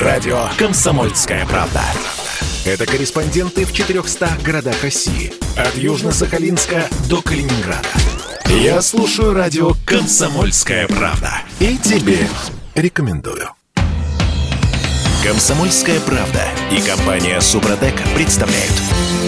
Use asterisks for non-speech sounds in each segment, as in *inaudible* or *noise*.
Радио «Комсомольская правда». Это корреспонденты в 400 городах России. От Южно-Сахалинска до Калининграда. Я слушаю радио «Комсомольская правда». И тебе рекомендую. «Комсомольская правда» и компания «Супротек» представляют.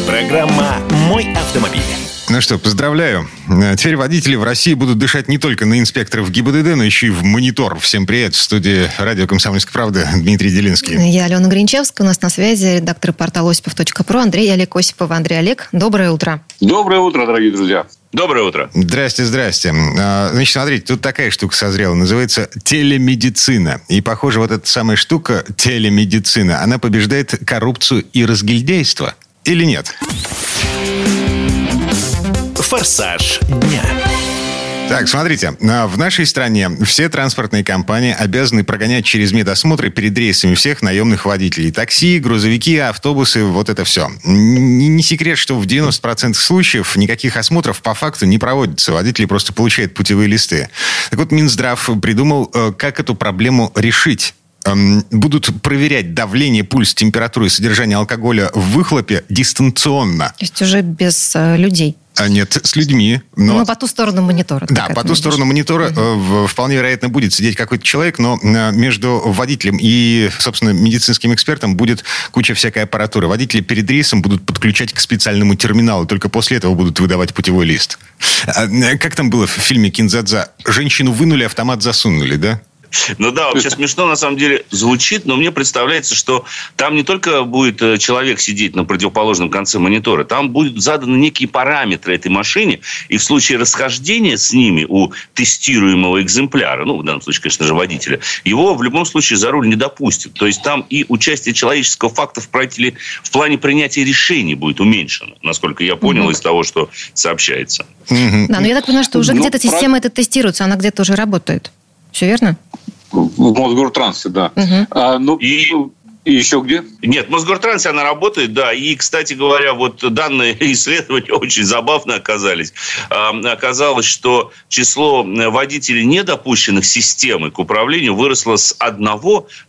Программа «Мой автомобиль». Ну что, поздравляю. Э, теперь водители в России будут дышать не только на инспекторов ГИБДД, но еще и в монитор. Всем привет. В студии радио «Комсомольская правда» Дмитрий Делинский. Я Алена Гринчевская. У нас на связи редактор портала осипов.про Андрей Олег Осипов. Андрей Олег, доброе утро. Доброе утро, дорогие друзья. Доброе утро. Здрасте, здрасте. А, значит, смотрите, тут такая штука созрела, называется телемедицина. И, похоже, вот эта самая штука, телемедицина, она побеждает коррупцию и разгильдейство. Или нет? «Форсаж дня». Так, смотрите, а, в нашей стране все транспортные компании обязаны прогонять через медосмотры перед рейсами всех наемных водителей. Такси, грузовики, автобусы, вот это все. Не, не секрет, что в 90% случаев никаких осмотров по факту не проводится. Водители просто получают путевые листы. Так вот, Минздрав придумал, э, как эту проблему решить эм, будут проверять давление, пульс, температуру и содержание алкоголя в выхлопе дистанционно. То есть уже без э, людей. А нет, с людьми. Но... Ну, по ту сторону монитора. Да, по ту видишь. сторону монитора угу. вполне вероятно будет сидеть какой-то человек, но э, между водителем и, собственно, медицинским экспертом будет куча всякой аппаратуры. Водители перед рейсом будут подключать к специальному терминалу, только после этого будут выдавать путевой лист. А, как там было в фильме «Кинзадза»? Женщину вынули, автомат засунули, да? *laughs* Ну да, вообще смешно на самом деле звучит, но мне представляется, что там не только будет э, человек сидеть на противоположном конце монитора, там будут заданы некие параметры этой машине, и в случае расхождения с ними у тестируемого экземпляра, ну, в данном случае, конечно же, водителя, его в любом случае за руль не допустят. То есть там и участие человеческого факта в, правителе, в плане принятия решений будет уменьшено, насколько я понял угу. из того, что сообщается. Угу. Да, но я так понимаю, что уже ну, где-то система про... эта тестируется, она где-то уже работает. Все верно? В Мосгортрансе, да. Угу. А, ну, и и еще где? Нет, в Мосгортрансе она работает, да. И, кстати говоря, вот данные *laughs* исследования очень забавно оказались. Оказалось, что число водителей, не допущенных системой к управлению, выросло с 1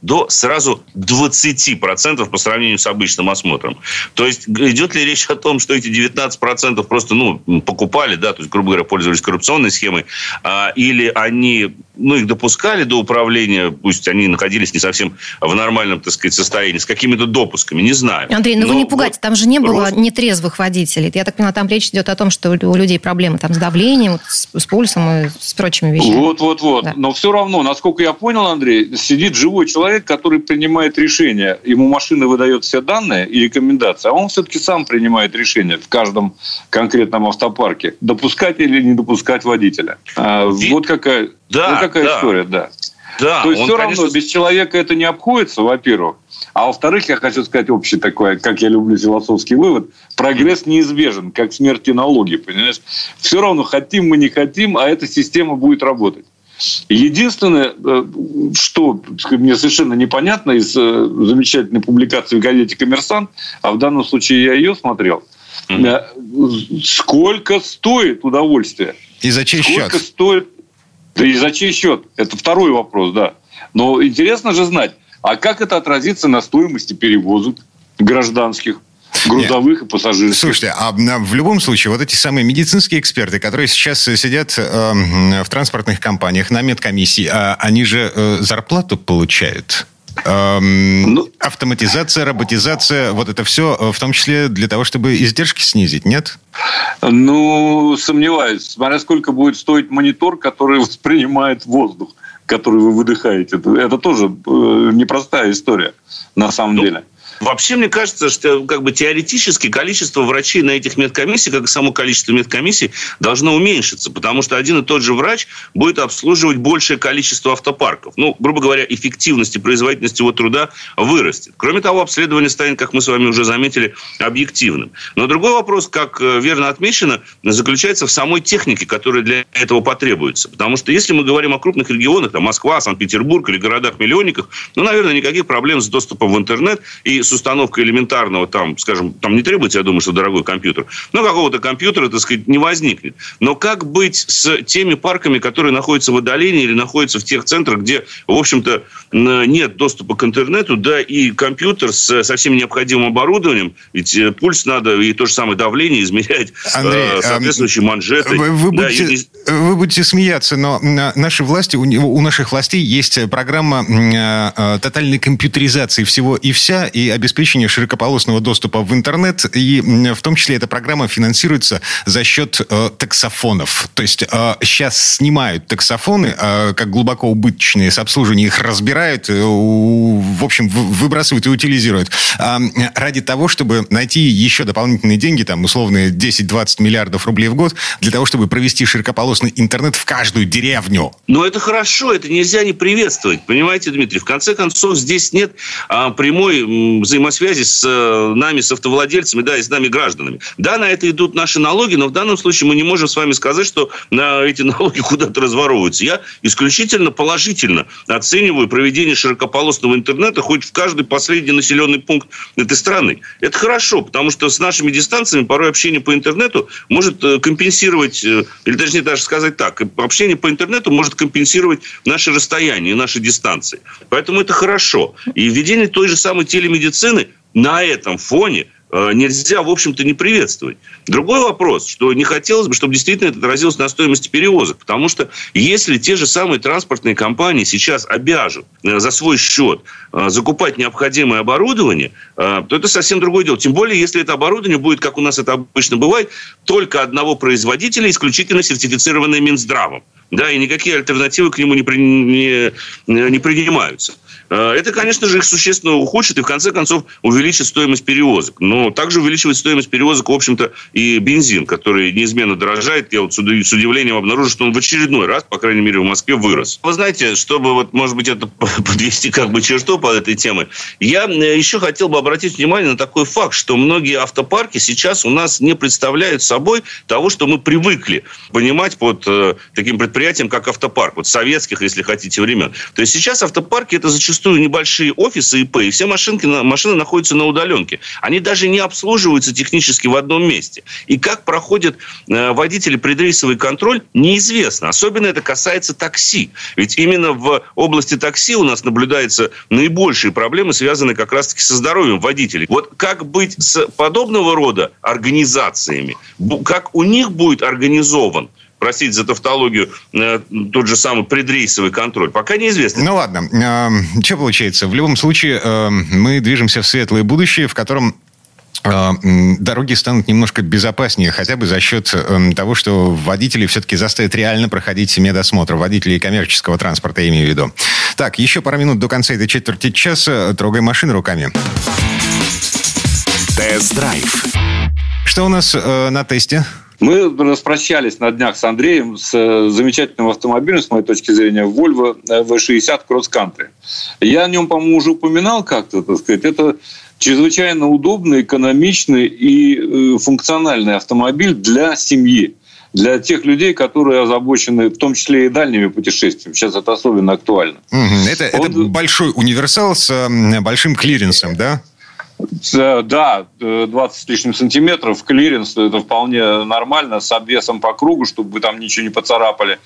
до сразу 20% по сравнению с обычным осмотром. То есть, идет ли речь о том, что эти 19% просто ну, покупали, да, то есть, грубо говоря, пользовались коррупционной схемой, а, или они ну, их допускали до управления, пусть они находились не совсем в нормальном, так сказать, состоянии, с какими-то допусками, не знаю. Андрей, ну Но вы не пугайте, вот там же не было нетрезвых водителей. Я так понимаю, там речь идет о том, что у людей проблемы там с давлением, с, с пульсом и с прочими вещами. Вот, вот, вот. Да. Но все равно, насколько я понял, Андрей, сидит живой человек, который принимает решение. Ему машина выдает все данные и рекомендации, а он все-таки сам принимает решение в каждом конкретном автопарке, допускать или не допускать водителя. А, вот какая, да, вот какая да. история, да. Да, То есть, все равно конечно... без человека это не обходится, во-первых. А во-вторых, я хочу сказать общий такой, как я люблю философский вывод, прогресс неизбежен, как смерть и налоги, понимаешь? Все равно, хотим мы, не хотим, а эта система будет работать. Единственное, э, что мне совершенно непонятно из э, замечательной публикации в газете «Коммерсант», а в данном случае я ее смотрел, mm-hmm. сколько стоит удовольствие? И за чей сколько счет? стоит да и за чей счет? Это второй вопрос, да. Но интересно же знать, а как это отразится на стоимости перевозок гражданских? грузовых Нет. и пассажирских. Слушайте, а в любом случае, вот эти самые медицинские эксперты, которые сейчас сидят э, в транспортных компаниях на медкомиссии, э, они же э, зарплату получают. Эм, ну, автоматизация, роботизация, вот это все, э, в том числе для того, чтобы издержки снизить, нет? Ну, сомневаюсь. Смотря сколько будет стоить монитор, который *laughs* воспринимает воздух, который вы выдыхаете. Это, это тоже э, непростая история на самом ну, деле. Вообще, мне кажется, что как бы теоретически количество врачей на этих медкомиссиях, как и само количество медкомиссий, должно уменьшиться, потому что один и тот же врач будет обслуживать большее количество автопарков. Ну, грубо говоря, эффективность и производительность его труда вырастет. Кроме того, обследование станет, как мы с вами уже заметили, объективным. Но другой вопрос, как э, верно отмечено, заключается в самой технике, которая для этого потребуется. Потому что если мы говорим о крупных регионах, там Москва, Санкт-Петербург или городах-миллионниках, ну, наверное, никаких проблем с доступом в интернет и с установкой элементарного там, скажем, там не требуется, я думаю, что дорогой компьютер, но какого-то компьютера, так сказать, не возникнет. Но как быть с теми парками, которые находятся в отдалении или находятся в тех центрах, где, в общем-то, нет доступа к интернету, да, и компьютер с, со всем необходимым оборудованием, ведь э, пульс надо и то же самое давление измерять, Андрей, э, соответствующей манжетой. Вы, вы, да, будете, и... вы будете смеяться, но наши власти, у, у наших властей есть программа э, тотальной компьютеризации всего и вся, и обеспечения широкополосного доступа в интернет, и в том числе эта программа финансируется за счет э, таксофонов. То есть э, сейчас снимают таксофоны, э, как глубоко убыточные, с обслуживания их разбирают, э, в общем, выбрасывают и утилизируют. Э, ради того, чтобы найти еще дополнительные деньги, там, условные 10-20 миллиардов рублей в год, для того, чтобы провести широкополосный интернет в каждую деревню. Но это хорошо, это нельзя не приветствовать. Понимаете, Дмитрий, в конце концов, здесь нет а, прямой взаимосвязи с а, нами, с автовладельцами, да, и с нами гражданами. Да, на это идут наши налоги, но в данном случае мы не можем с вами сказать, что на эти *laughs* налоги куда-то разворовываются. Я исключительно положительно оцениваю проведение широкополосного интернета хоть в каждый последний населенный пункт этой страны. Это хорошо, потому что с нашими дистанциями порой общение по интернету может э, компенсировать, э, или точнее даже сказать так, общение по интернету может компенсировать наши расстояния, наши дистанции. Поэтому это хорошо. И введение той же самой телемедицины на этом фоне – Э, нельзя, в общем-то, не приветствовать. Другой вопрос, что не хотелось бы, чтобы действительно это отразилось на стоимости перевозок. Потому что если те же самые транспортные компании сейчас обяжут э, за свой счет э, закупать необходимое оборудование, то это совсем другое дело. Тем более, если это оборудование будет, как у нас это обычно бывает, только одного производителя, исключительно сертифицированное Минздравом. Да, и никакие альтернативы к нему не, при, не, не принимаются. Э, это, конечно же, их существенно ухудшит и, в конце концов, увеличит стоимость перевозок. Но также увеличивает стоимость перевозок, в общем-то, и бензин, который неизменно дорожает. Я вот с удивлением обнаружил, что он в очередной раз, по крайней мере, в Москве вырос. Вы знаете, чтобы, вот, может быть, это *laughs* подвести как бы черту под этой темой, я э, еще хотел бы обратить внимание на такой факт, что многие автопарки сейчас у нас не представляют собой того, что мы привыкли понимать под э, таким предприятием, как автопарк. Вот советских, если хотите, времен. То есть сейчас автопарки это зачастую небольшие офисы ИП, и все машинки, машины находятся на удаленке. Они даже не обслуживаются технически в одном месте. И как проходят э, водители предрейсовый контроль, неизвестно. Особенно это касается такси. Ведь именно в области такси у нас наблюдаются наибольшие проблемы, связанные как раз-таки со здоровьем водителей. Вот как быть с подобного рода организациями? Как у них будет организован простите за тавтологию, э, тот же самый предрейсовый контроль, пока неизвестно. Ну ладно, э, что получается? В любом случае, э, мы движемся в светлое будущее, в котором дороги станут немножко безопаснее, хотя бы за счет того, что водители все-таки заставят реально проходить медосмотр. Водителей коммерческого транспорта, я имею в виду. Так, еще пару минут до конца этой четверти часа. Трогай машину руками. Тест-драйв. Что у нас э, на тесте? Мы распрощались на днях с Андреем с э, замечательным автомобилем, с моей точки зрения, Volvo V60 Cross Country. Я о нем, по-моему, уже упоминал как-то, так сказать. Это чрезвычайно удобный, экономичный и э, функциональный автомобиль для семьи для тех людей, которые озабочены, в том числе и дальними путешествиями. Сейчас это особенно актуально. Это, Он... это большой универсал с большим клиренсом, да? Да, 20 с лишним сантиметров, клиренс, это вполне нормально, с обвесом по кругу, чтобы вы там ничего не поцарапали,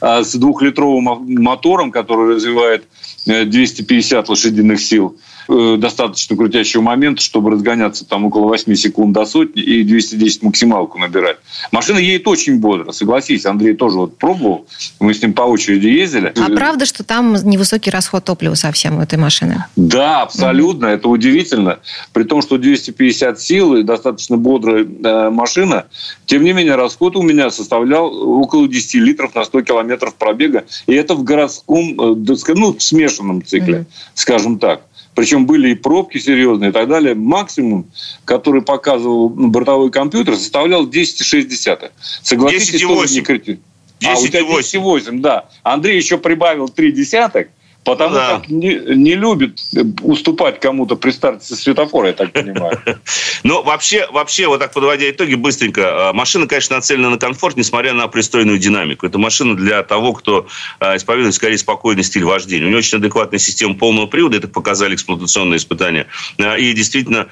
а с двухлитровым мотором, который развивает 250 э, лошадиных сил – Э, достаточно крутящего момента, чтобы разгоняться там около 8 секунд до сотни и 210 максималку набирать. Машина едет очень бодро, согласись. Андрей тоже вот пробовал, мы с ним по очереди ездили. А правда, что там невысокий расход топлива совсем у этой машины? Да, абсолютно, mm-hmm. это удивительно. При том, что 250 сил и достаточно бодрая э, машина, тем не менее расход у меня составлял около 10 литров на 100 километров пробега. И это в городском, э, ну, в смешанном цикле, mm-hmm. скажем так. Причем были и пробки серьезные и так далее. Максимум, который показывал бортовой компьютер, составлял 10,6. Согласитесь, 10,8. Не крити... 10,8. А, у тебя 10,8, да. Андрей еще прибавил 3 десяток, Потому да. как не, не любит э, уступать кому-то при старте со светофора, я так понимаю. *laughs* Ну, вообще, вообще, вот так подводя итоги, быстренько. Э, машина, конечно, нацелена на комфорт, несмотря на пристойную динамику. Это машина для того, кто э, исповедует скорее спокойный стиль вождения. У нее очень адекватная система полного привода, это показали эксплуатационные испытания. И действительно,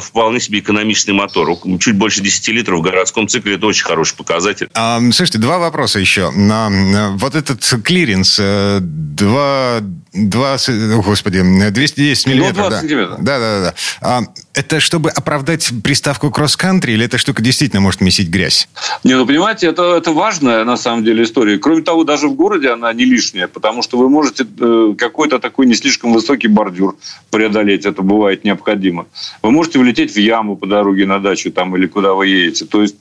вполне себе экономичный мотор. Чуть больше 10 литров в городском цикле это очень хороший показатель. А, слушайте, два вопроса еще. На Вот этот клиренс, два 2, о, ну, господи, 210 ну, миллиметров. Да. сантиметров. Да, да, да. А, это чтобы оправдать приставку Cross Country, или эта штука действительно может месить грязь? Не, ну, понимаете, это, это важная, на самом деле, история. Кроме того, даже в городе она не лишняя, потому что вы можете э, какой-то такой не слишком высокий бордюр преодолеть, это бывает необходимо. Вы можете влететь в яму по дороге на дачу там или куда вы едете. То есть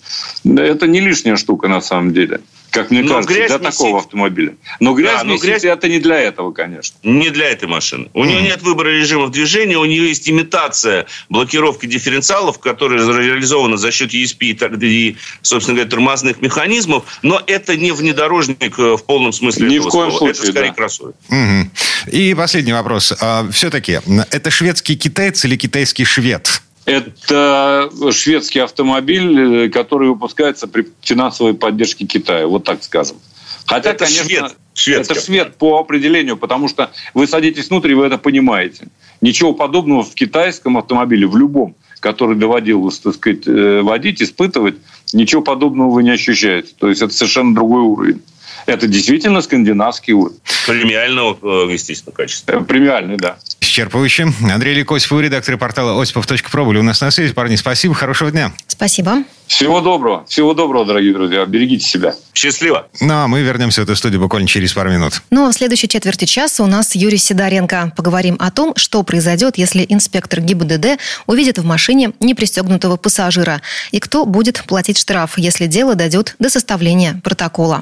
это не лишняя штука, на самом деле как мне но кажется, для такого автомобиля. Но грязь да, но грязь... это не для этого, конечно. Не для этой машины. У mm-hmm. нее нет выбора режимов движения, у нее есть имитация блокировки дифференциалов, которая реализована за счет ESP и, собственно говоря, тормозных механизмов, но это не внедорожник э, в полном смысле Ни этого в коем слова. случае, это скорее да. кроссовер. И последний вопрос. А, все-таки, это шведский китаец или китайский швед? Это шведский автомобиль, который выпускается при финансовой поддержке Китая, вот так скажем. Хотя, это конечно, швед. Шведский. это швед по определению, потому что вы садитесь внутрь, вы это понимаете. Ничего подобного в китайском автомобиле, в любом, который доводилось, так сказать, э, водить, испытывать, ничего подобного вы не ощущаете. То есть это совершенно другой уровень. Это действительно скандинавский уровень. Премиального, э, естественно, качества. Э, премиальный, да. Исчерпывающе. Андрей Ликосипов, редактор портала осипов.про были у нас на связи. Парни, спасибо, хорошего дня. Спасибо. Всего доброго. Всего доброго, дорогие друзья. Берегите себя. Счастливо. Ну, а мы вернемся в эту студию буквально через пару минут. Ну, а в следующей четверти часа у нас Юрий Сидоренко. Поговорим о том, что произойдет, если инспектор ГИБДД увидит в машине непристегнутого пассажира. И кто будет платить штраф, если дело дойдет до составления протокола.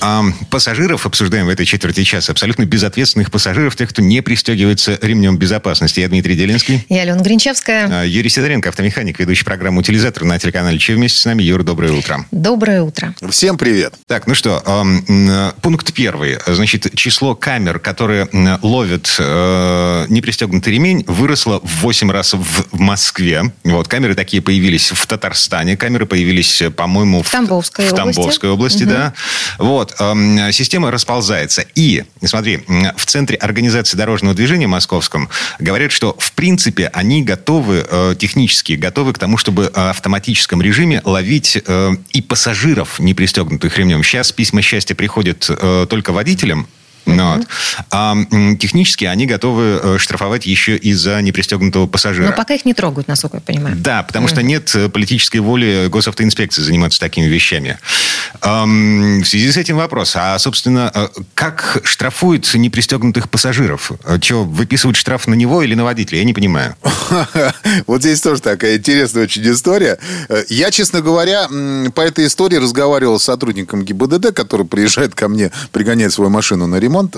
А пассажиров обсуждаем в этой четверти часа. Абсолютно безответственных пассажиров, тех, кто не пристегивается ремнем безопасности. Я Дмитрий Делинский. Я Алена Гринчевская. А, Юрий Сидоренко, автомеханик, ведущий программу «Утилизатор» на телеканале Че вместе с нами. Юр, доброе утро. Доброе утро. Всем привет. Так, ну что, пункт первый. Значит, число камер, которые ловят э, непристегнутый ремень, выросло в 8 раз в Москве. Вот, камеры такие появились в Татарстане, камеры появились, по-моему, в, в Тамбовской в области, Тамбовской области угу. да. Вот, Эм, система расползается. И, смотри, в Центре организации дорожного движения московском говорят, что, в принципе, они готовы, э, технически готовы к тому, чтобы в автоматическом режиме ловить э, и пассажиров, не пристегнутых ремнем. Сейчас письма счастья приходят э, только водителям, ну, вот. А технически они готовы э, штрафовать еще и за непристегнутого пассажира. Но пока их не трогают, насколько я понимаю. Да, потому что нет э, политической воли госавтоинспекции заниматься такими вещами. В связи с этим вопрос. А, собственно, э, как штрафуют непристегнутых пассажиров? Что, выписывают штраф на него или на водителя? Я не понимаю. *laughs* Вот здесь тоже такая интересная очень история. Я, честно говоря, по этой истории разговаривал с сотрудником ГИБДД, который приезжает ко мне, пригоняет свою машину на ремонт ремонт.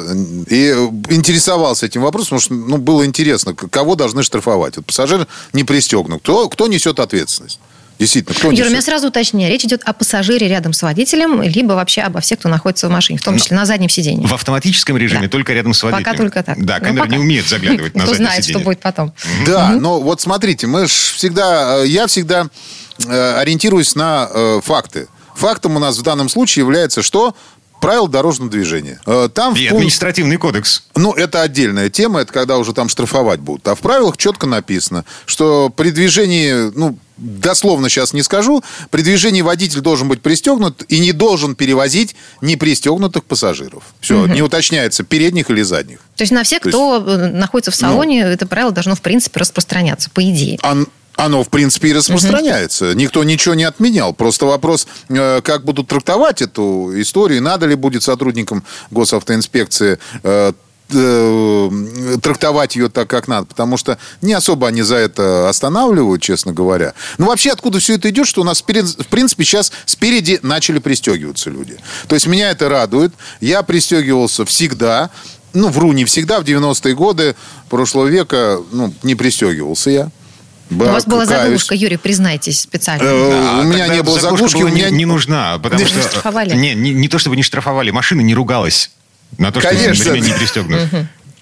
И интересовался этим вопросом, потому что ну, было интересно, кого должны штрафовать. Вот пассажир не пристегнут. Кто, кто несет ответственность? Действительно, кто Юра, меня сразу уточняю. Речь идет о пассажире рядом с водителем, либо вообще обо всех, кто находится в машине, в том числе на заднем сиденье. В автоматическом режиме да. только рядом с водителем. Пока только так. Да, ну, камера ну, не умеет заглядывать *laughs* на заднее сиденье. знает, что будет потом. Да, но вот смотрите, мы же всегда, э, я всегда э, ориентируюсь на э, факты. Фактом у нас в данном случае является, что правил дорожного движения. Э, там и пункт... административный кодекс. Ну, это отдельная тема, это когда уже там штрафовать будут. А в правилах четко написано, что при движении, ну, дословно сейчас не скажу, при движении водитель должен быть пристегнут и не должен перевозить непристегнутых пассажиров. Все, угу. не уточняется, передних или задних. То есть на всех, То кто есть... Э, находится в салоне, ну, это правило должно, в принципе, распространяться, по идее. А, оно, в принципе, и распространяется. Угу. Никто ничего не отменял. Просто вопрос, э, как будут трактовать эту историю, надо ли будет сотрудникам госавтоинспекции э, э, трактовать ее так, как надо, потому что не особо они за это останавливают, честно говоря. Ну, вообще, откуда все это идет, что у нас, в принципе, сейчас спереди начали пристегиваться люди. То есть, меня это радует. Я пристегивался всегда. Ну, вру, не всегда. В 90-е годы прошлого века ну, не пристегивался я. У вас была Каюсь. заглушка, Юрий, признайтесь специально. Э, У меня не было заглушки, у меня не, не нужна, потому Не что штрафовали? не, не не то чтобы не штрафовали, машина не ругалась на то, что ремень не пристегнут.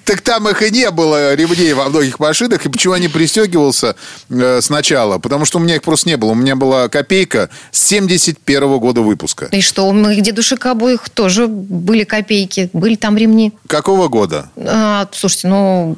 Так там их и не было, ремней во многих машинах. И почему я не пристегивался э, сначала? Потому что у меня их просто не было. У меня была копейка с 71 года выпуска. И что, у моих дедушек обоих тоже были копейки, были там ремни. Какого года? А, слушайте, ну,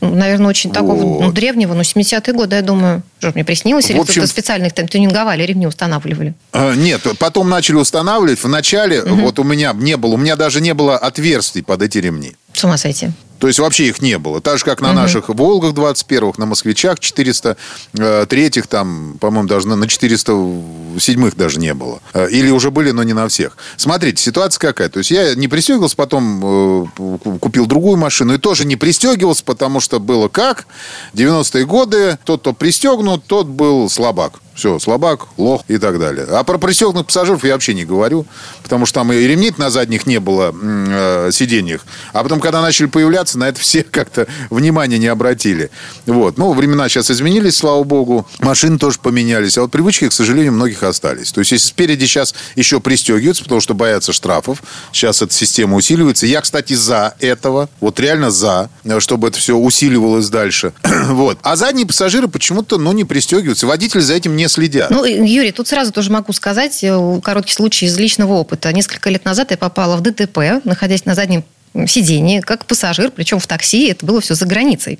наверное, очень такого ну, Вот. древнего, ну, 70-е годы, я думаю. Что мне приснилось? Или общем- кто-то специально их там тюнинговали, ремни устанавливали? А, Нет, потом начали устанавливать. Вначале вот у меня не было, у меня даже не было отверстий под эти ремни. С ума сойти. То есть вообще их не было. Так же, как на наших «Волгах» 21-х, на «Москвичах» 403-х, там, по-моему, даже на 407-х даже не было. Э, Или уже были, но не на всех. Смотрите, ситуация какая. То есть я не пристегивался, потом э, купил другую машину и тоже не пристегивался, потому что было как? 90-е годы тот, кто пристегнут, тот был слабак. Все, слабак, лох и так далее. А про пристегнутых пассажиров я вообще не говорю, потому что там и ремней на задних не было э, сиденьях. А потом, когда начали появляться, на это все *laughs* как-то внимания не обратили. Вот. Ну, времена сейчас изменились, слава богу. Машины тоже поменялись. А вот привычки, к сожалению, многих остались. То есть, если спереди сейчас еще пристегиваются, потому что боятся штрафов, сейчас эта система усиливается. Я, кстати, за этого. Вот реально за, чтобы это все усиливалось дальше. *clears throat* вот. А задние пассажиры почему-то, ну, не пристегиваются. Водители за этим не следят. Ну, Юрий, тут сразу тоже могу сказать э, короткий случай из личного опыта. Несколько лет назад я попала в ДТП, находясь на заднем сидении, как пассажир, причем в такси. Это было все за границей.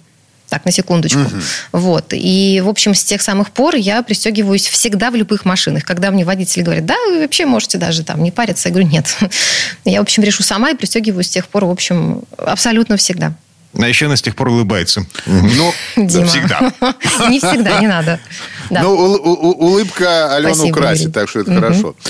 Так, на секундочку. Вот. И, в общем, с тех самых пор я пристегиваюсь всегда в любых машинах. Когда мне водители говорят, да, вы вообще можете даже там не париться, я говорю, нет. *laughs* Я, в общем, решу сама и пристегиваюсь с тех пор, в общем, абсолютно всегда. А еще она с тех пор улыбается. *laughs* Ну, Дима. всегда. *laughs* Не всегда, не надо. Да. Ну, ул- ул- улыбка Алену Спасибо, красит, Юрий. так что это хорошо. *laughs*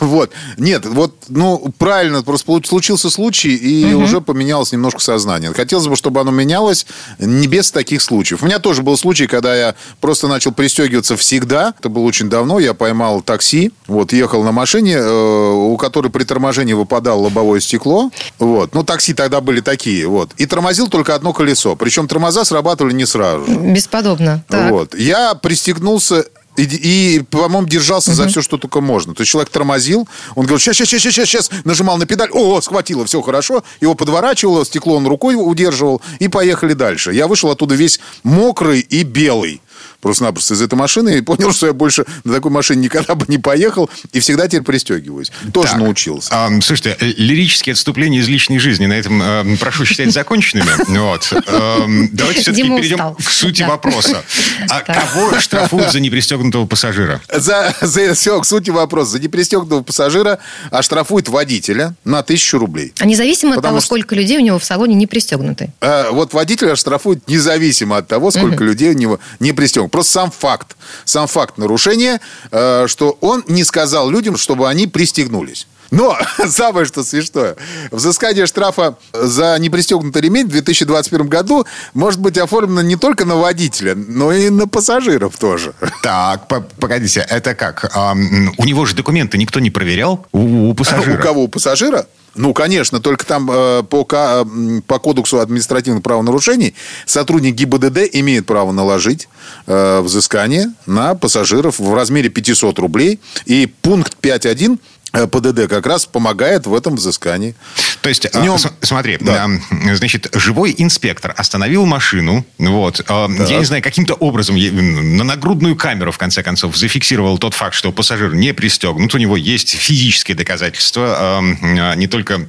Вот. Нет, вот, ну, правильно, просто случился случай, и уже поменялось немножко сознание. Хотелось бы, чтобы оно менялось не без таких случаев. У меня тоже был случай, когда я просто начал пристегиваться всегда. Это было очень давно. Я поймал такси, вот, ехал на машине, э, у которой при торможении выпадало лобовое стекло. Вот. Ну, такси тогда были такие, вот. И тормозил только одно колесо. Причем тормоза срабатывали не сразу же. Бесподобно. Так. Вот. Я пристегнулся и, и, по-моему, держался за все, что только можно. То есть человек тормозил, он говорил, сейчас, сейчас, сейчас, сейчас, сейчас, нажимал на педаль, о, схватило, все хорошо, его подворачивало, стекло он рукой удерживал, и поехали дальше. Я вышел оттуда весь мокрый и белый. Просто-напросто из этой машины и понял, что я больше на такой машине никогда бы не поехал и всегда теперь пристегиваюсь. Тоже Так, научился. а, слушайте, э, лирические отступления из личной жизни на этом э, прошу считать законченными. *laughs* Вот. Эм, Давайте все-таки Дима перейдем устал. к сути Да. вопроса. *laughs* А кого штрафуют за непристегнутого пассажира? За, за, все, к сути вопроса. За непристегнутого пассажира оштрафуют водителя на тысячу рублей. А независимо от Потому того, что- сколько людей у него в салоне не пристегнуты. А, вот водителя штрафуют независимо от того, сколько людей у него не пристегнут. Просто сам факт, сам факт нарушения, э, что он не сказал людям, чтобы они пристегнулись. Но *laughs* самое что смешное, взыскание штрафа за непристегнутый ремень в 2021 году может быть оформлено не только на водителя, но и на пассажиров тоже. *laughs* Так, по- погодите, это как? А, у него же документы никто не проверял? У, у пассажира? У кого? У пассажира? Ну, конечно, только там э, по, м, по кодексу административных правонарушений сотрудник ГИБДД имеет право наложить э, взыскание на пассажиров в размере 500 рублей. И пункт 5.1 э, ПДД как раз помогает в этом взыскании. То есть, В нем- смотри, Да. значит, живой инспектор остановил машину, вот, а, я не знаю, каким-то образом на нагрудную камеру, в конце концов, зафиксировал тот факт, что пассажир не пристегнут, у него есть физические доказательства, а, не только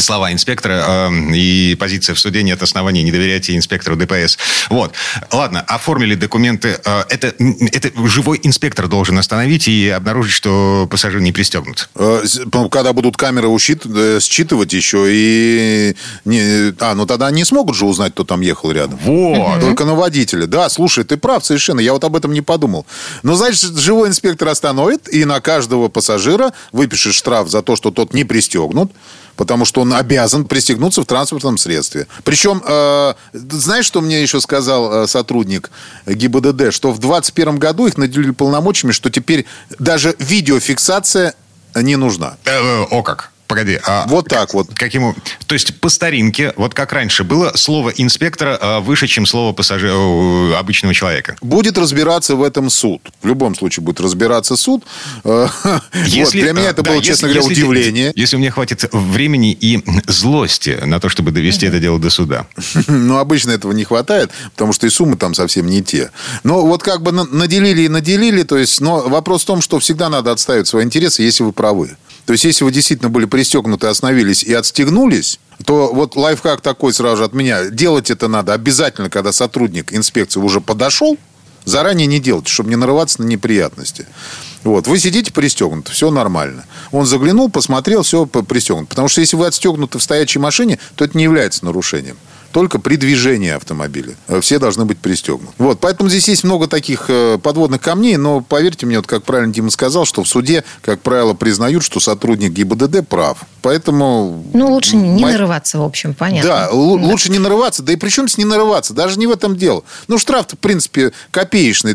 слова инспектора а, и позиция в суде нет оснований не доверять инспектору ДПС. Вот. Ладно, оформили документы. А, Это, это живой инспектор должен остановить и обнаружить, что пассажир не пристегнут. Э, Когда будут камеры ущит- э, считывать еще и... Не, а, ну тогда не смогут же узнать, кто там ехал рядом. Вот. Только на водителя. Да, слушай, ты прав совершенно. Я вот об этом не подумал. Но, значит, живой инспектор остановит и на каждого пассажира выпишет штраф за то, что тот не пристегнут. Потому что он обязан пристегнуться в транспортном средстве. Причем, э, знаешь, что мне еще сказал э, сотрудник ГИБДД? Что в 2021 году их наделили полномочиями, что теперь даже видеофиксация не нужна. Э, О как. Погоди. А вот так вот. Каким, то есть по старинке, вот как раньше было, слово инспектора а, выше, чем слово пассажира, обычного человека. Будет разбираться в этом суд. В любом случае будет разбираться суд. *laughs* Если, вот, для меня это да, было, честно если, говоря, если, удивление. *laughs* Если у меня хватит времени и злости на то, чтобы довести это дело до суда. *laughs* Ну, обычно этого не хватает, потому что и суммы там совсем не те. Но вот как бы наделили и наделили, то есть, но вопрос в том, что всегда надо отставить свои интересы, если вы правы. То есть, если вы действительно были пристегнуты, остановились и отстегнулись, то вот лайфхак такой сразу же от меня. Делать это надо обязательно, когда сотрудник инспекции уже подошел, заранее не делать, чтобы не нарываться на неприятности. Вот. Вы сидите пристегнуты, все нормально. Он заглянул, посмотрел, все пристегнут. Потому что если вы отстегнуты в стоячей машине, то это не является нарушением только при движении автомобиля. Э, все должны быть пристегнуты. Вот, поэтому здесь есть много таких э, подводных камней, но поверьте мне, вот как правильно Дима сказал, что в суде, как правило, признают, что сотрудник ГИБДД прав. Поэтому... Ну, лучше не мо... нарываться, в общем, понятно. Да, да, лучше не нарываться. Да и при чем с не нарываться? Даже не в этом дело. Ну, штраф в принципе, копеечный.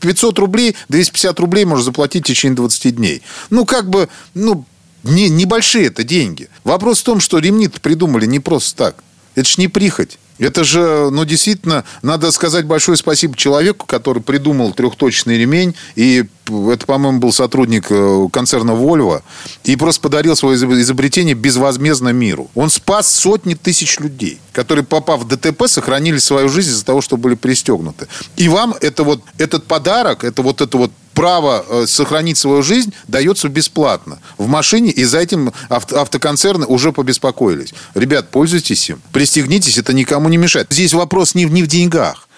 500 ну, рублей, 250 рублей можно заплатить в течение 20 дней. Ну, как бы, ну, не, небольшие это деньги. Вопрос в том, что ремни придумали не просто так. Это ж не прихоть. Это же, ну, действительно, надо сказать большое спасибо человеку, который придумал трехточный ремень. И это, по-моему, был сотрудник э, концерна «Вольво». И просто подарил свое изобретение безвозмездно миру. Он спас сотни тысяч людей, которые, попав в ДТП, сохранили свою жизнь из-за того, что были пристегнуты. И вам это вот, этот подарок, это вот это вот право э, сохранить свою жизнь дается бесплатно в машине, и за этим авто, автоконцерны уже побеспокоились. Ребят, пользуйтесь им, пристегнитесь, это никому не мешает. Здесь вопрос не, не в деньгах.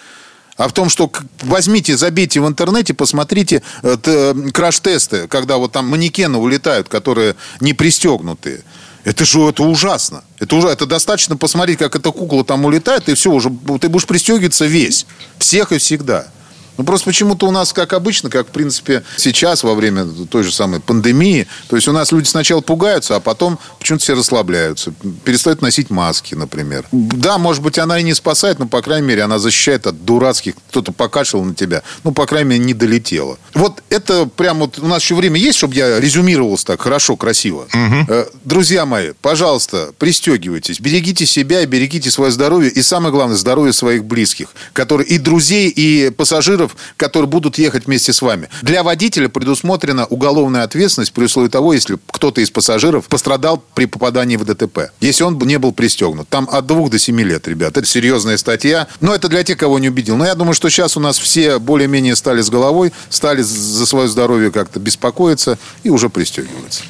А в том, что возьмите, забейте в интернете, посмотрите э, краш-тесты, когда вот там манекены улетают, которые не пристегнутые. Это же это ужасно. Это, уже, это достаточно посмотреть, как эта кукла там улетает, и все, уже ты будешь пристегиваться весь. Всех и всегда. Ну, просто почему-то у нас, как обычно, как, в принципе, сейчас, во время той же самой пандемии, то есть у нас люди сначала пугаются, а потом почему-то все расслабляются. Перестают носить маски, например. Да, может быть, она и не спасает, но, по крайней мере, она защищает от дурацких, кто-то покашлял на тебя, ну, по крайней мере, не долетело. Вот это прям вот, у нас еще время есть, чтобы я резюмировался так хорошо, красиво. Угу. Друзья мои, пожалуйста, пристегивайтесь, берегите себя и берегите свое здоровье, и самое главное, здоровье своих близких, которые и друзей, и пассажиров, пассажиров, которые будут ехать вместе с вами. Для водителя предусмотрена уголовная ответственность при условии того, если кто-то из пассажиров пострадал при попадании в ДТП. Если он не был пристегнут. Там от двух до семи лет, ребят. Это серьезная статья. Но это для тех, кого не убедил. Но я думаю, что сейчас у нас все более-менее стали с головой, стали за свое здоровье как-то беспокоиться и уже пристегиваются.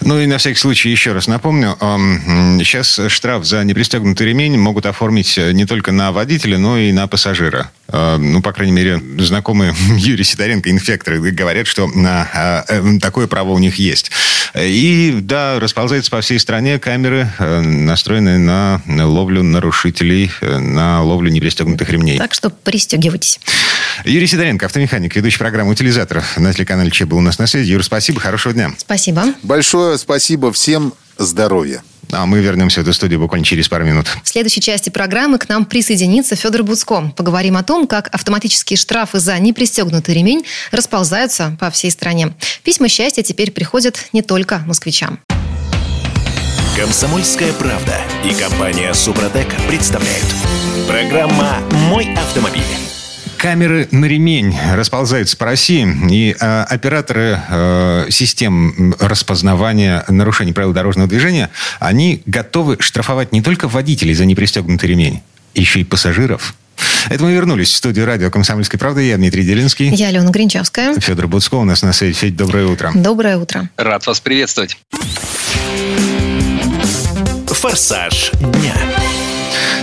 Ну и на всякий случай еще раз напомню, сейчас штраф за непристегнутый ремень могут оформить не только на водителя, но и на пассажира. Ну, по крайней мере, знакомые *laughs* Юрий Сидоренко, инфекторы, говорят, что на, а, э, такое право у них есть. И, да, расползается по всей стране камеры, э, настроенные на ловлю нарушителей, э, на ловлю непристегнутых ремней. Так что пристегивайтесь. Юрий Сидоренко, автомеханик, ведущий программы «Утилизаторов» на телеканале ЧЕ был у нас на связи. Юр, спасибо, хорошего дня. Спасибо. Большое спасибо всем, здоровья. А мы вернемся в эту студию буквально через пару минут. В следующей части программы к нам присоединится Федор Буцко. Поговорим о том, как автоматические штрафы за непристегнутый ремень расползаются по всей стране. Письма счастья теперь приходят не только москвичам. Комсомольская правда и компания Супротек представляют. Программа «Мой автомобиль». Камеры на ремень расползаются по России, и э, операторы э, систем распознавания нарушений правил дорожного движения, они готовы штрафовать не только водителей за непристегнутый ремень, еще и пассажиров. Это мы вернулись в студию радио «Комсомольской правды». Я Дмитрий Делинский. Я Алена Гринчевская. Федор Буцко у нас на связи. Федь, доброе утро. Доброе утро. Рад вас приветствовать. «Форсаж дня».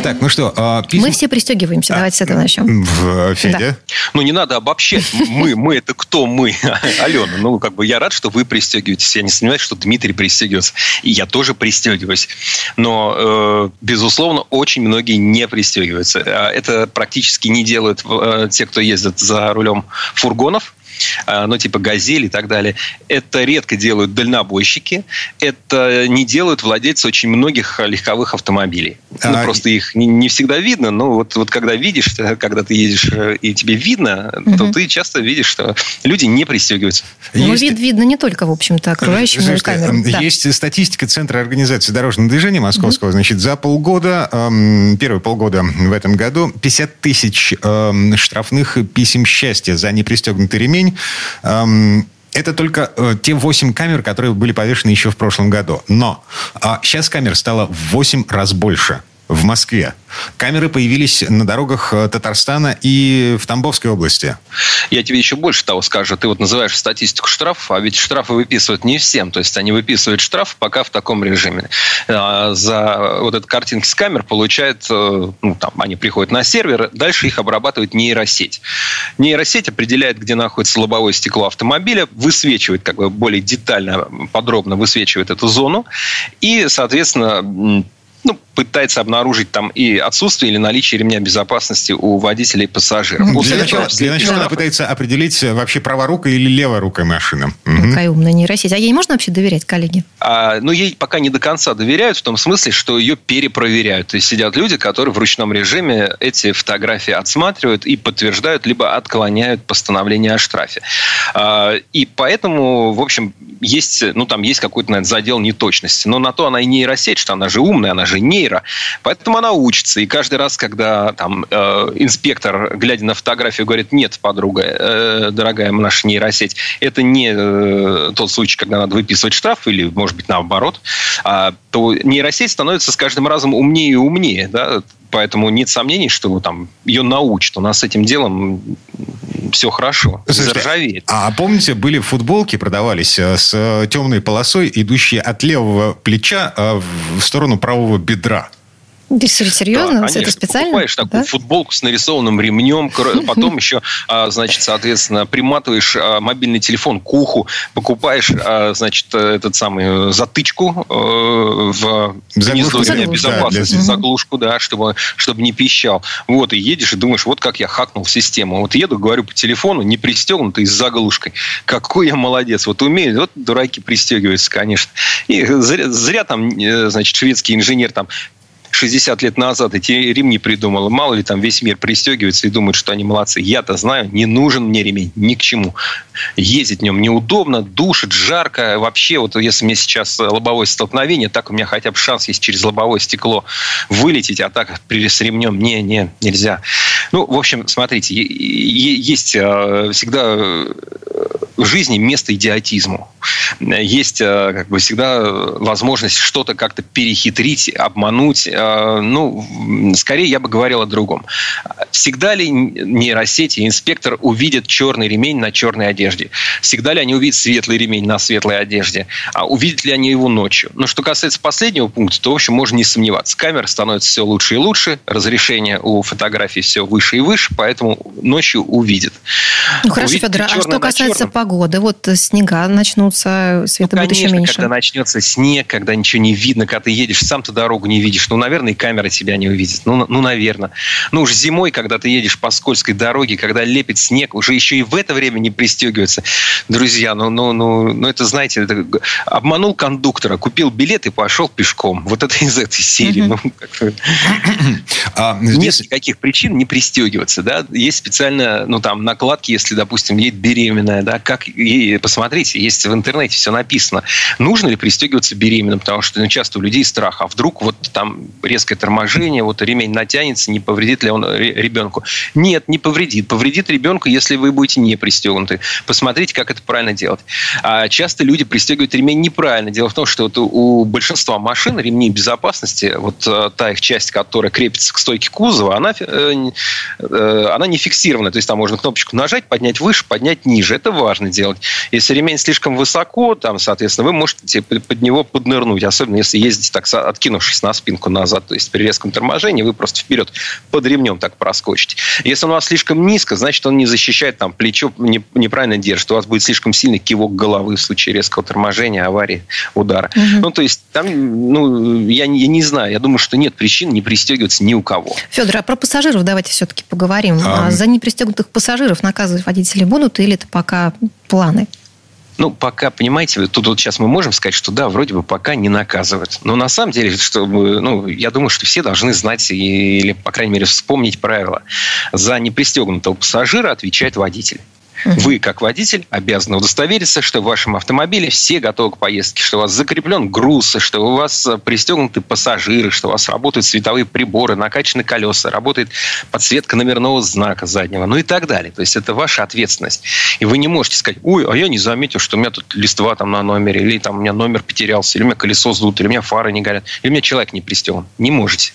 Так, ну что, а, письма... Мы все пристегиваемся. А, Давайте с этого начнем. В, Федя? Да. Ну, не надо обобщать. Мы, мы это кто мы? *laughs* Алена, ну, как бы я рад, что вы пристегиваетесь. Я не сомневаюсь, что Дмитрий пристегивается. И я тоже пристегиваюсь. Но, э, безусловно, очень многие не пристегиваются. А это практически не делают э, те, кто ездит за рулем фургонов э, ну, типа «Газель» и так далее. Это редко делают дальнобойщики, это не делают владельцы очень многих легковых автомобилей. Ну, а... просто их не, не всегда видно, но вот, вот когда видишь, когда ты едешь э, и тебе видно, угу. то ты часто видишь, что люди не пристегиваются. Ну, есть... вид видно не только, в общем-то, окружающим Слушайте, камерам. Есть да. статистика Центра организации дорожного движения Московского. Угу. Значит, за полгода, первые полгода в этом году 50 тысяч штрафных писем счастья за непристегнутый ремень это только э, те 8 камер, которые были повешены еще в прошлом году. Но э, сейчас камер стало в 8 раз больше в Москве. Камеры появились на дорогах э, Татарстана и в Тамбовской области. Я тебе еще больше того скажу. Ты вот называешь статистику штрафов, а ведь штрафы выписывают не всем. То есть они выписывают штраф пока в таком режиме. А, за вот эти картинки с камер получают, э, ну, там, они приходят на сервер, дальше их обрабатывает нейросеть. Нейросеть определяет, где находится лобовое стекло автомобиля, высвечивает как бы более детально, подробно высвечивает эту зону и, соответственно, ну, пытается обнаружить там и отсутствие или наличие ремня безопасности у водителя и пассажиров. После для, начала, для начала она пытается определить э, вообще праворукая или леворукая машина. Какая умная нейросеть. А ей можно вообще доверять, коллеги? А, ну, ей пока не до конца доверяют, в том смысле, что ее перепроверяют. То есть сидят люди, которые в ручном режиме эти фотографии отсматривают и подтверждают, либо отклоняют постановление о штрафе. А, и поэтому, в общем, есть, ну, там есть какой-то, наверное, задел неточности. Но на то она и нейросеть, что она же умная, она же нейро. Поэтому она учится. И каждый раз, когда там э, инспектор, глядя на фотографию, говорит, нет, подруга, э, дорогая наша нейросеть, это не э, тот случай, когда надо выписывать штраф, или, может быть, наоборот, э, то нейросеть становится с каждым разом умнее и умнее. Да? Поэтому нет сомнений, что там ее научат. У нас с этим делом все хорошо. Заржавеет. А помните, были футболки, продавались э, с э, темной полосой, идущие от левого плеча э, в сторону правого бедра? Серьезно? Да, это специально? Покупаешь такую да? футболку с нарисованным ремнем, *laughs* потом еще, а, значит, соответственно, приматываешь а, мобильный телефон к уху, покупаешь, а, значит, этот самый затычку в гнездо безопасности, да, заглушку, да, чтобы, чтобы не пищал. Вот, и едешь и думаешь, вот как я хакнул систему. Вот еду, говорю по телефону, не пристегнутый, с заглушкой. Какой я молодец. Вот умею, вот дураки пристегиваются, конечно. И зря, зря там, э, значит, шведский инженер там 60 лет назад эти ремни придумал. Мало ли там весь мир пристегивается и думает, что они молодцы. Я-то знаю, не нужен мне ремень ни к чему. Ездить в нем неудобно, душит, жарко. Вообще, вот если мне сейчас лобовое столкновение, так у меня хотя бы шанс есть через лобовое стекло вылететь, а так с ремнем не, не, нельзя. Ну, в общем, смотрите, есть э, всегда в жизни место идиотизму. Есть э, как бы всегда возможность что-то как-то перехитрить, обмануть, э, ну, скорее я бы говорил о другом. Всегда ли нейросети, инспектор увидит черный ремень на черной одежде? Всегда ли они увидят светлый ремень на светлой одежде? А увидят ли они его ночью? Но что касается последнего пункта, то, в общем, можно не сомневаться. Камера становится все лучше и лучше, разрешение у фотографий все выше и выше, поэтому ночью увидит. Ну, хорошо, увидит Федор, а что касается погоды? Вот снега начнутся, света ну, будет конечно, еще меньше. когда начнется снег, когда ничего не видно, когда ты едешь, сам ты дорогу не видишь, ну, наверное, и камера тебя не увидит. Ну, ну, наверное. Ну, уж зимой, когда ты едешь по скользкой дороге, когда лепит снег, уже еще и в это время не пристегивается. Друзья, ну, ну, ну, ну это, знаете, это, обманул кондуктора, купил билет и пошел пешком. Вот это из этой серии. Ну, *coughs* а, Нет никаких причин не пристегиваться. Да? Есть специально, ну, там, накладки, если, допустим, едет беременная, да, как ей, посмотрите, есть в интернете все написано. Нужно ли пристегиваться беременным, потому что ну, часто у людей страх, а вдруг вот там резкое торможение, вот ремень натянется, не повредит ли он ребенку? Нет, не повредит. Повредит ребенку, если вы будете не пристегнуты. Посмотрите, как это правильно делать. А часто люди пристегивают ремень неправильно. Дело в том, что вот у большинства машин ремни безопасности, вот э, та их часть, которая крепится к стойке кузова, она, э, э, она не фиксирована. То есть там можно кнопочку нажать, поднять выше, поднять ниже. Это важно. Можно делать. Если ремень слишком высоко, там, соответственно, вы можете под него поднырнуть, особенно если ездите так, откинувшись на спинку назад, то есть при резком торможении вы просто вперед под ремнем так проскочите. Если он у вас слишком низко, значит, он не защищает там плечо, не, неправильно держит, у вас будет слишком сильный кивок головы в случае резкого торможения, аварии, удара. Угу. Ну, то есть там, ну, я, я не знаю, я думаю, что нет причин не пристегиваться ни у кого. Федор, а про пассажиров давайте все-таки поговорим. А... За непристегнутых пассажиров наказывать водители будут или это пока планы? Ну, пока, понимаете, тут вот сейчас мы можем сказать, что да, вроде бы пока не наказывают. Но на самом деле, чтобы, ну, я думаю, что все должны знать или, по крайней мере, вспомнить правила. За непристегнутого пассажира отвечает водитель. Вы, как водитель, обязаны удостовериться, что в вашем автомобиле все готовы к поездке, что у вас закреплен груз, что у вас э, пристегнуты пассажиры, что у вас работают световые приборы, накачаны колеса, работает подсветка номерного знака заднего, ну и так далее. То есть это ваша ответственность. И вы не можете сказать, ой, а я не заметил, что у меня тут листва там на номере, или там у меня номер потерялся, или у меня колесо сдуто, или у меня фары не горят, или у меня человек не пристегнут. Не можете.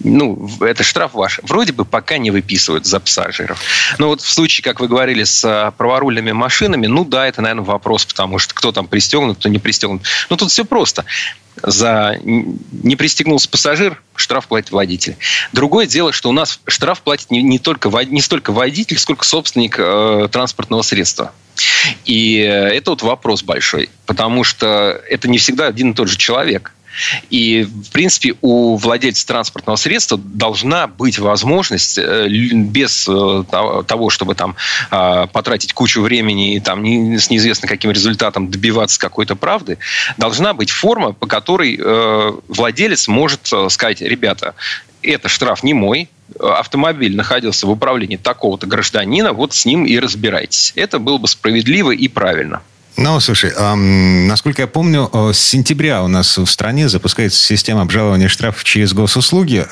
Ну, это штраф ваш. Вроде бы пока не выписывают за пассажиров. Но вот в случае, как вы говорили, с праворульными машинами, ну да, это, наверное, вопрос, потому что кто там пристегнут, кто не пристегнут. Но тут все просто. За не пристегнулся пассажир, штраф платит водитель. Другое дело, что у нас штраф платит не, не, только, не столько водитель, сколько собственник э, транспортного средства. И это вот вопрос большой, потому что это не всегда один и тот же человек. И, в принципе, у владельца транспортного средства должна быть возможность э, без э, того, чтобы там а, потратить кучу времени и там с неизвестно каким результатом добиваться какой-то правды, должна быть форма, по которой э, владелец может сказать, ребята, это штраф не мой, автомобиль находился в управлении такого-то гражданина, вот с ним и разбирайтесь. Это было бы справедливо и правильно. Ну, слушай, насколько я помню, с сентября у нас в стране запускается система обжалования штрафов через госуслуги.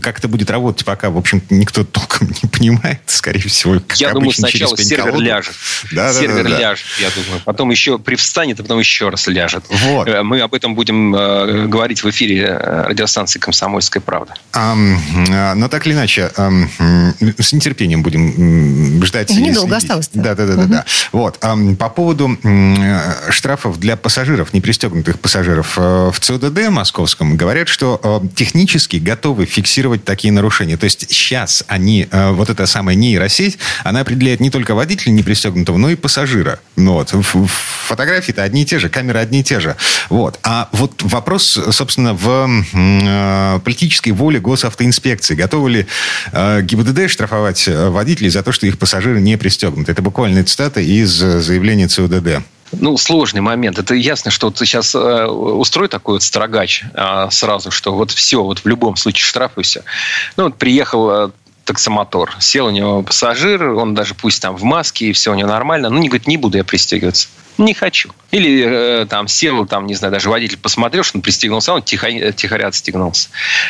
Как это будет работать, пока, в общем никто толком не понимает. Скорее всего, как Я думаю, сначала сервер ляжет. Да, сервер да, да, ляжет, да. я думаю. Потом еще привстанет, а потом еще раз ляжет. Вот. Э, мы об этом будем э, говорить в эфире э, радиостанции «Комсомольская правда». Um, но так или иначе, с нетерпением будем ждать. Недолго осталось. Да, да, да, угу. да. Вот. По поводу Э, штрафов для пассажиров, не пристегнутых пассажиров э, в ЦОДД московском говорят, что э, технически готовы фиксировать такие нарушения. То есть сейчас они, вот эта самая нейросеть, она определяет не только водителя непристегнутого, но и пассажира. Ну, вот. Фотографии-то одни и те же, камеры одни и те же. Вот. А вот вопрос, собственно, в политической воле госавтоинспекции. Готовы ли ГИБДД штрафовать водителей за то, что их пассажиры не пристегнуты? Это буквально цитата из заявления ЦУДД. Ну, сложный момент. Это ясно, что ты сейчас э, устрой такой вот строгач э, сразу, что вот все, вот в любом случае штрафуйся. Ну, вот приехал э, таксомотор. Сел у него пассажир, он даже пусть там в маске, и все у него нормально. Ну, не говорит, не буду я пристегиваться. Не хочу. Или э, там сел, там, не знаю, даже водитель посмотрел, что он пристегнулся, он тихо, тихоря отстегнулся.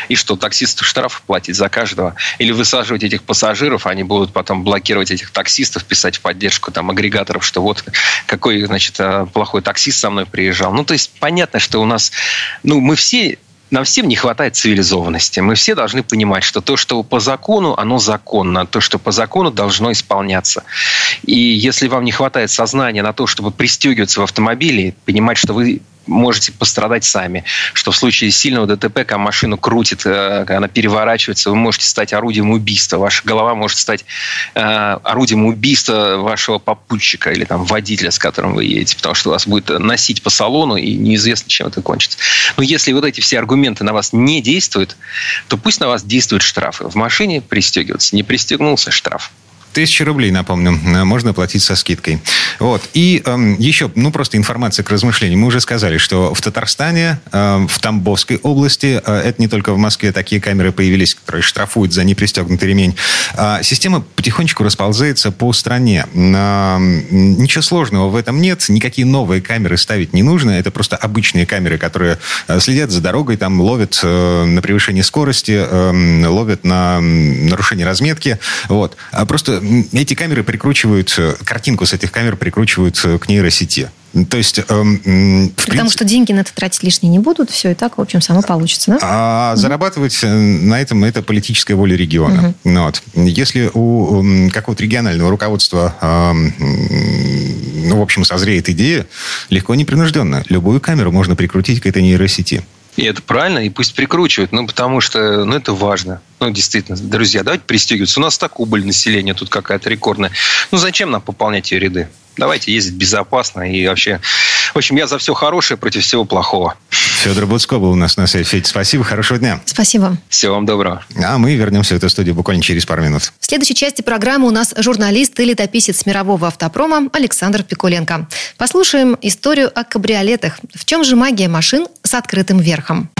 И что, таксисту штраф платить за каждого? Или высаживать этих пассажиров, они будут потом блокировать этих таксистов, писать в поддержку там агрегаторов, что вот какой, значит, э, плохой таксист со мной приезжал. Ну, то есть понятно, что у нас, ну, мы все нам всем не хватает цивилизованности. Мы все должны понимать, что то, что по закону, оно законно. То, что по закону, должно исполняться. И если вам не хватает сознания на то, чтобы пристегиваться в автомобиле, понимать, что вы можете пострадать сами. Что в случае сильного ДТП, когда машину крутит, э, когда она переворачивается, вы можете стать орудием убийства. Ваша голова может стать э, орудием убийства вашего попутчика или там водителя, с которым вы едете, потому что вас будет носить по салону, и неизвестно, чем это кончится. Но если вот эти все аргументы на вас не действуют, то пусть на вас действуют штрафы. В машине пристегиваться. Не пристегнулся – штраф. Тысяча рублей, напомню, э, можно платить со скидкой. Вот. И э, еще, ну, просто информация к размышлению. Мы уже сказали, что в Татарстане, э, в Тамбовской области, э, это не только в Москве, такие камеры появились, которые штрафуют за непристегнутый ремень. Э, система потихонечку расползается по стране. Э, ничего сложного в этом нет. Никакие новые камеры ставить не нужно. Это просто обычные камеры, которые э, следят за дорогой, там ловят э, на превышение скорости, э, ловят на нарушение разметки. Вот. А просто эти камеры прикручивают, э, картинку с этих камер прикручивают э, к нейросети. То есть, эм, Потому принципе, что деньги на это тратить лишние не будут, все и так, в общем, само получится, да? А угу. зарабатывать э, на этом это политическая воля региона. Угу. Вот. Если у какого-то регионального руководства, эм, ну, в общем, созреет идея, легко непринужденно. Любую камеру можно прикрутить к этой нейросети. И это правильно, и пусть прикручивают, ну, потому что, ну, это важно. Ну, действительно, друзья, давайте пристегиваться. У нас так убыль населения тут какая-то рекордная. Ну, зачем нам пополнять ее ряды? Давайте ездить безопасно и вообще... В общем, я за все хорошее против всего плохого. Федор Буцко был у нас на связи. Федь, спасибо, хорошего дня. Спасибо. Всего вам доброго. А мы вернемся в эту студию буквально через пару минут. В следующей части программы у нас журналист и летописец мирового автопрома Александр Пикуленко. Послушаем историю о кабриолетах. В чем же магия машин с открытым верхом?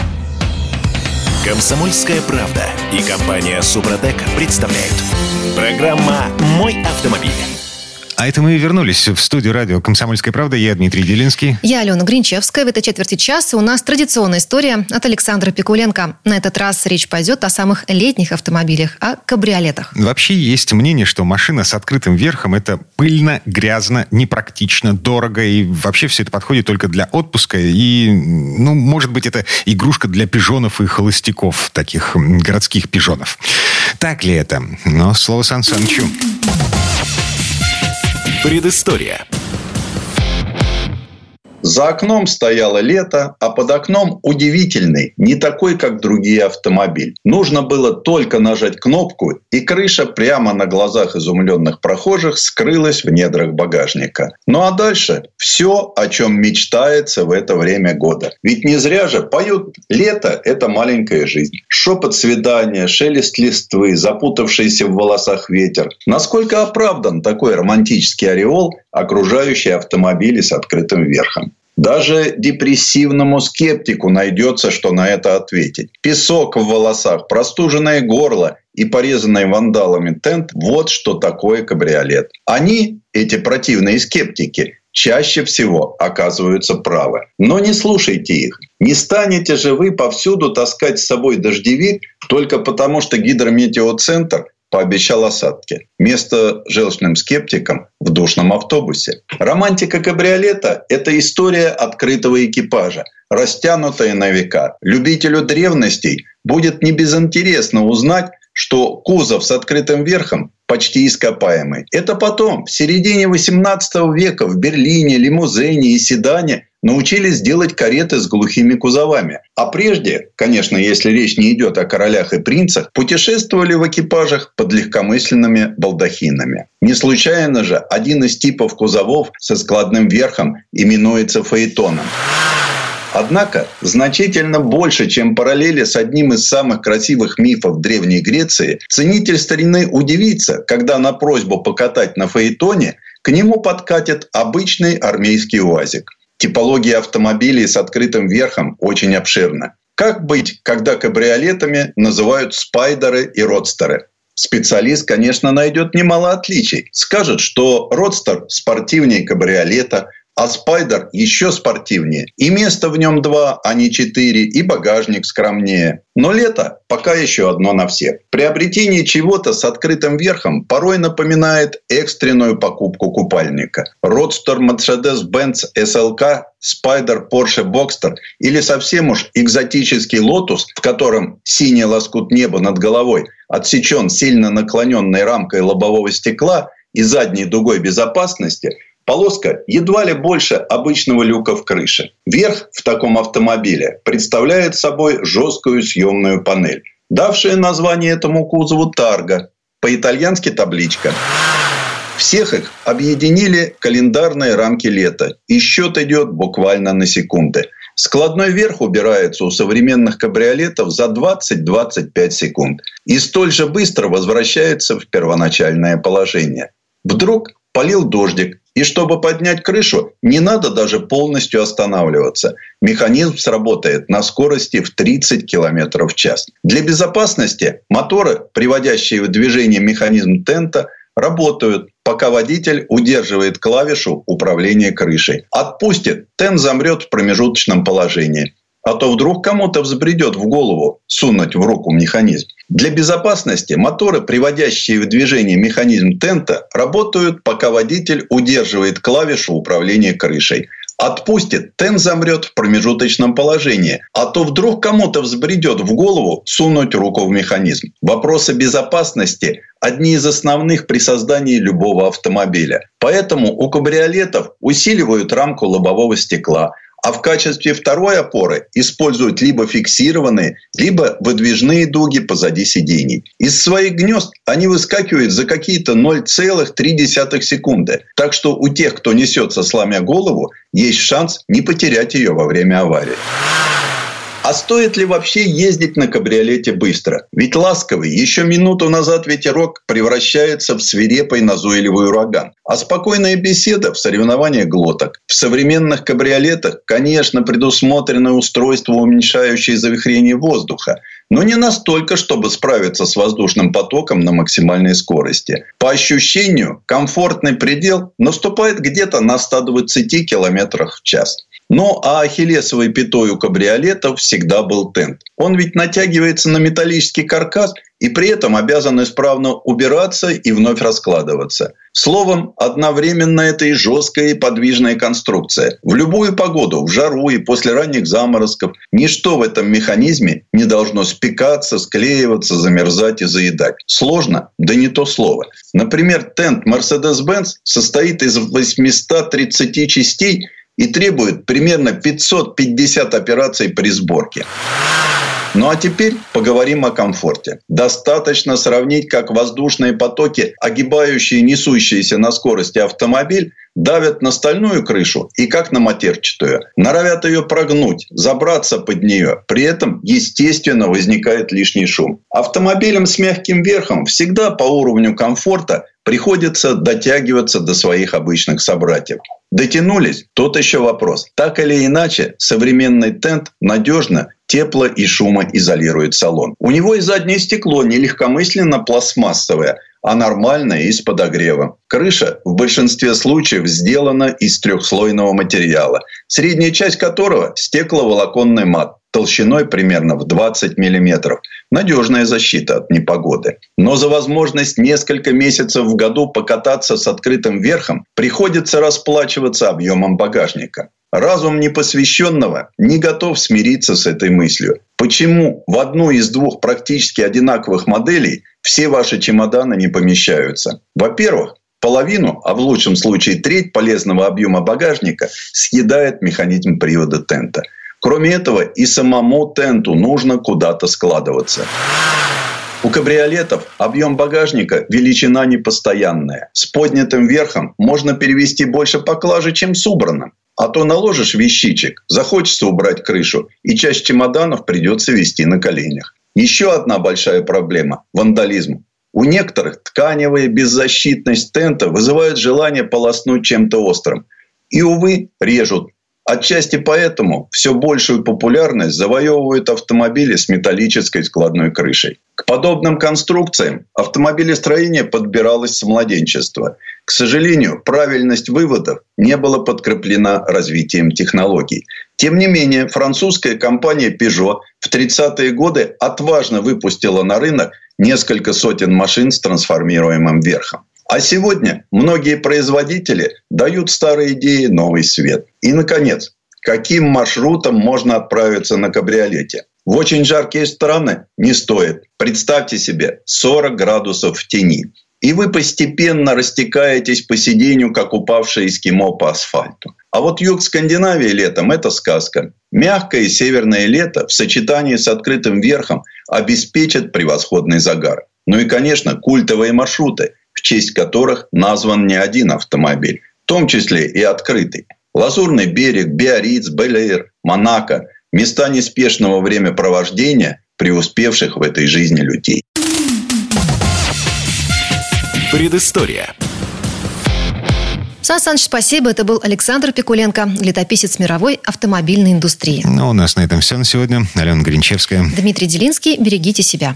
Комсомольская правда и компания Супротек представляют. Программа «Мой автомобиль». А это мы вернулись в студию радио «Комсомольская правда». Я Дмитрий Делинский. Я Алена Гринчевская. В этой четверти часа у нас традиционная история от Александра Пикуленко. На этот раз речь пойдет о самых летних автомобилях, о кабриолетах. Вообще есть мнение, что машина с открытым верхом – это пыльно, грязно, непрактично, дорого. И вообще все это подходит только для отпуска. И, ну, может быть, это игрушка для пижонов и холостяков, таких городских пижонов. Так ли это? Но слово Сан Санычу. Предыстория. За окном стояло лето, а под окном удивительный, не такой, как другие автомобиль. Нужно было только нажать кнопку, и крыша прямо на глазах изумленных прохожих скрылась в недрах багажника. Ну а дальше все, о чем мечтается в это время года. Ведь не зря же поют «Лето – это маленькая жизнь». Шепот свидания, шелест листвы, запутавшийся в волосах ветер. Насколько оправдан такой романтический ореол, окружающий автомобили с открытым верхом? Даже депрессивному скептику найдется, что на это ответить. Песок в волосах, простуженное горло и порезанный вандалами тент – вот что такое кабриолет. Они, эти противные скептики, чаще всего оказываются правы. Но не слушайте их. Не станете же вы повсюду таскать с собой дождевик только потому, что гидрометеоцентр пообещал осадки. Место желчным скептикам в душном автобусе. Романтика кабриолета – это история открытого экипажа, растянутая на века. Любителю древностей будет не безинтересно узнать, что кузов с открытым верхом почти ископаемый. Это потом, в середине 18 века в Берлине, лимузене и седане научились делать кареты с глухими кузовами. А прежде, конечно, если речь не идет о королях и принцах, путешествовали в экипажах под легкомысленными балдахинами. Не случайно же один из типов кузовов со складным верхом именуется фаэтоном. Однако значительно больше, чем параллели с одним из самых красивых мифов Древней Греции, ценитель старины удивится, когда на просьбу покатать на фаэтоне к нему подкатит обычный армейский УАЗик. Типология автомобилей с открытым верхом очень обширна. Как быть, когда кабриолетами называют спайдеры и родстеры? Специалист, конечно, найдет немало отличий. Скажет, что родстер спортивнее кабриолета – а спайдер еще спортивнее. И место в нем два, а не четыре, и багажник скромнее. Но лето пока еще одно на всех. Приобретение чего-то с открытым верхом порой напоминает экстренную покупку купальника. Родстер Mercedes-Benz SLK, Spider Porsche Boxster или совсем уж экзотический Lotus, в котором синий лоскут неба над головой отсечен сильно наклоненной рамкой лобового стекла и задней дугой безопасности – Полоска едва ли больше обычного люка в крыше. Верх в таком автомобиле представляет собой жесткую съемную панель, давшая название этому кузову «Тарго», по-итальянски табличка. Всех их объединили календарные рамки лета, и счет идет буквально на секунды. Складной верх убирается у современных кабриолетов за 20-25 секунд и столь же быстро возвращается в первоначальное положение. Вдруг полил дождик, и чтобы поднять крышу, не надо даже полностью останавливаться. Механизм сработает на скорости в 30 км в час. Для безопасности моторы, приводящие в движение механизм тента, работают, пока водитель удерживает клавишу управления крышей. Отпустит, тент замрет в промежуточном положении а то вдруг кому-то взбредет в голову сунуть в руку механизм. Для безопасности моторы, приводящие в движение механизм тента, работают, пока водитель удерживает клавишу управления крышей. Отпустит, тен замрет в промежуточном положении. А то вдруг кому-то взбредет в голову сунуть руку в механизм. Вопросы безопасности – одни из основных при создании любого автомобиля. Поэтому у кабриолетов усиливают рамку лобового стекла, а в качестве второй опоры используют либо фиксированные, либо выдвижные дуги позади сидений. Из своих гнезд они выскакивают за какие-то 0,3 секунды. Так что у тех, кто несется сломя голову, есть шанс не потерять ее во время аварии. А стоит ли вообще ездить на кабриолете быстро? Ведь ласковый, еще минуту назад ветерок превращается в свирепый назойливый ураган. А спокойная беседа в соревнованиях глоток. В современных кабриолетах, конечно, предусмотрено устройство, уменьшающее завихрение воздуха, но не настолько, чтобы справиться с воздушным потоком на максимальной скорости. По ощущению, комфортный предел наступает где-то на 120 км в час. Ну, а ахиллесовой пятой у кабриолетов всегда был тент. Он ведь натягивается на металлический каркас и при этом обязан исправно убираться и вновь раскладываться. Словом, одновременно это и жесткая и подвижная конструкция. В любую погоду, в жару и после ранних заморозков, ничто в этом механизме не должно спекаться, склеиваться, замерзать и заедать. Сложно? Да не то слово. Например, тент Mercedes-Benz состоит из 830 частей – и требует примерно 550 операций при сборке. Ну а теперь поговорим о комфорте. Достаточно сравнить, как воздушные потоки, огибающие несущиеся на скорости автомобиль, давят на стальную крышу и как на матерчатую. Норовят ее прогнуть, забраться под нее. При этом, естественно, возникает лишний шум. Автомобилям с мягким верхом всегда по уровню комфорта приходится дотягиваться до своих обычных собратьев. Дотянулись? Тот еще вопрос. Так или иначе, современный тент надежно тепло и шумоизолирует салон. У него и заднее стекло не легкомысленно пластмассовое, а нормальное и с подогревом. Крыша в большинстве случаев сделана из трехслойного материала, средняя часть которого – стекловолоконный мат толщиной примерно в 20 миллиметров. Надежная защита от непогоды. Но за возможность несколько месяцев в году покататься с открытым верхом приходится расплачиваться объемом багажника. Разум непосвященного не готов смириться с этой мыслью. Почему в одну из двух практически одинаковых моделей все ваши чемоданы не помещаются? Во-первых, половину, а в лучшем случае треть полезного объема багажника съедает механизм привода тента – Кроме этого, и самому тенту нужно куда-то складываться. У кабриолетов объем багажника – величина непостоянная. С поднятым верхом можно перевести больше поклажи, чем с убранным. А то наложишь вещичек, захочется убрать крышу, и часть чемоданов придется вести на коленях. Еще одна большая проблема – вандализм. У некоторых тканевая беззащитность тента вызывает желание полоснуть чем-то острым. И, увы, режут Отчасти поэтому все большую популярность завоевывают автомобили с металлической складной крышей. К подобным конструкциям автомобилестроение подбиралось с младенчества. К сожалению, правильность выводов не была подкреплена развитием технологий. Тем не менее, французская компания Peugeot в 30-е годы отважно выпустила на рынок несколько сотен машин с трансформируемым верхом. А сегодня многие производители дают старые идеи новый свет. И, наконец, каким маршрутом можно отправиться на кабриолете? В очень жаркие страны не стоит. Представьте себе 40 градусов в тени. И вы постепенно растекаетесь по сиденью, как упавший эскимо по асфальту. А вот юг Скандинавии летом – это сказка. Мягкое северное лето в сочетании с открытым верхом обеспечит превосходный загар. Ну и, конечно, культовые маршруты – в честь которых назван не один автомобиль, в том числе и открытый. Лазурный берег, Биарриц, Белэйр, Монако – места неспешного времяпровождения преуспевших в этой жизни людей. Предыстория. Сан Саныч, спасибо. Это был Александр Пикуленко, летописец мировой автомобильной индустрии. Ну, у нас на этом все на сегодня. Алена Гринчевская. Дмитрий Делинский. Берегите себя.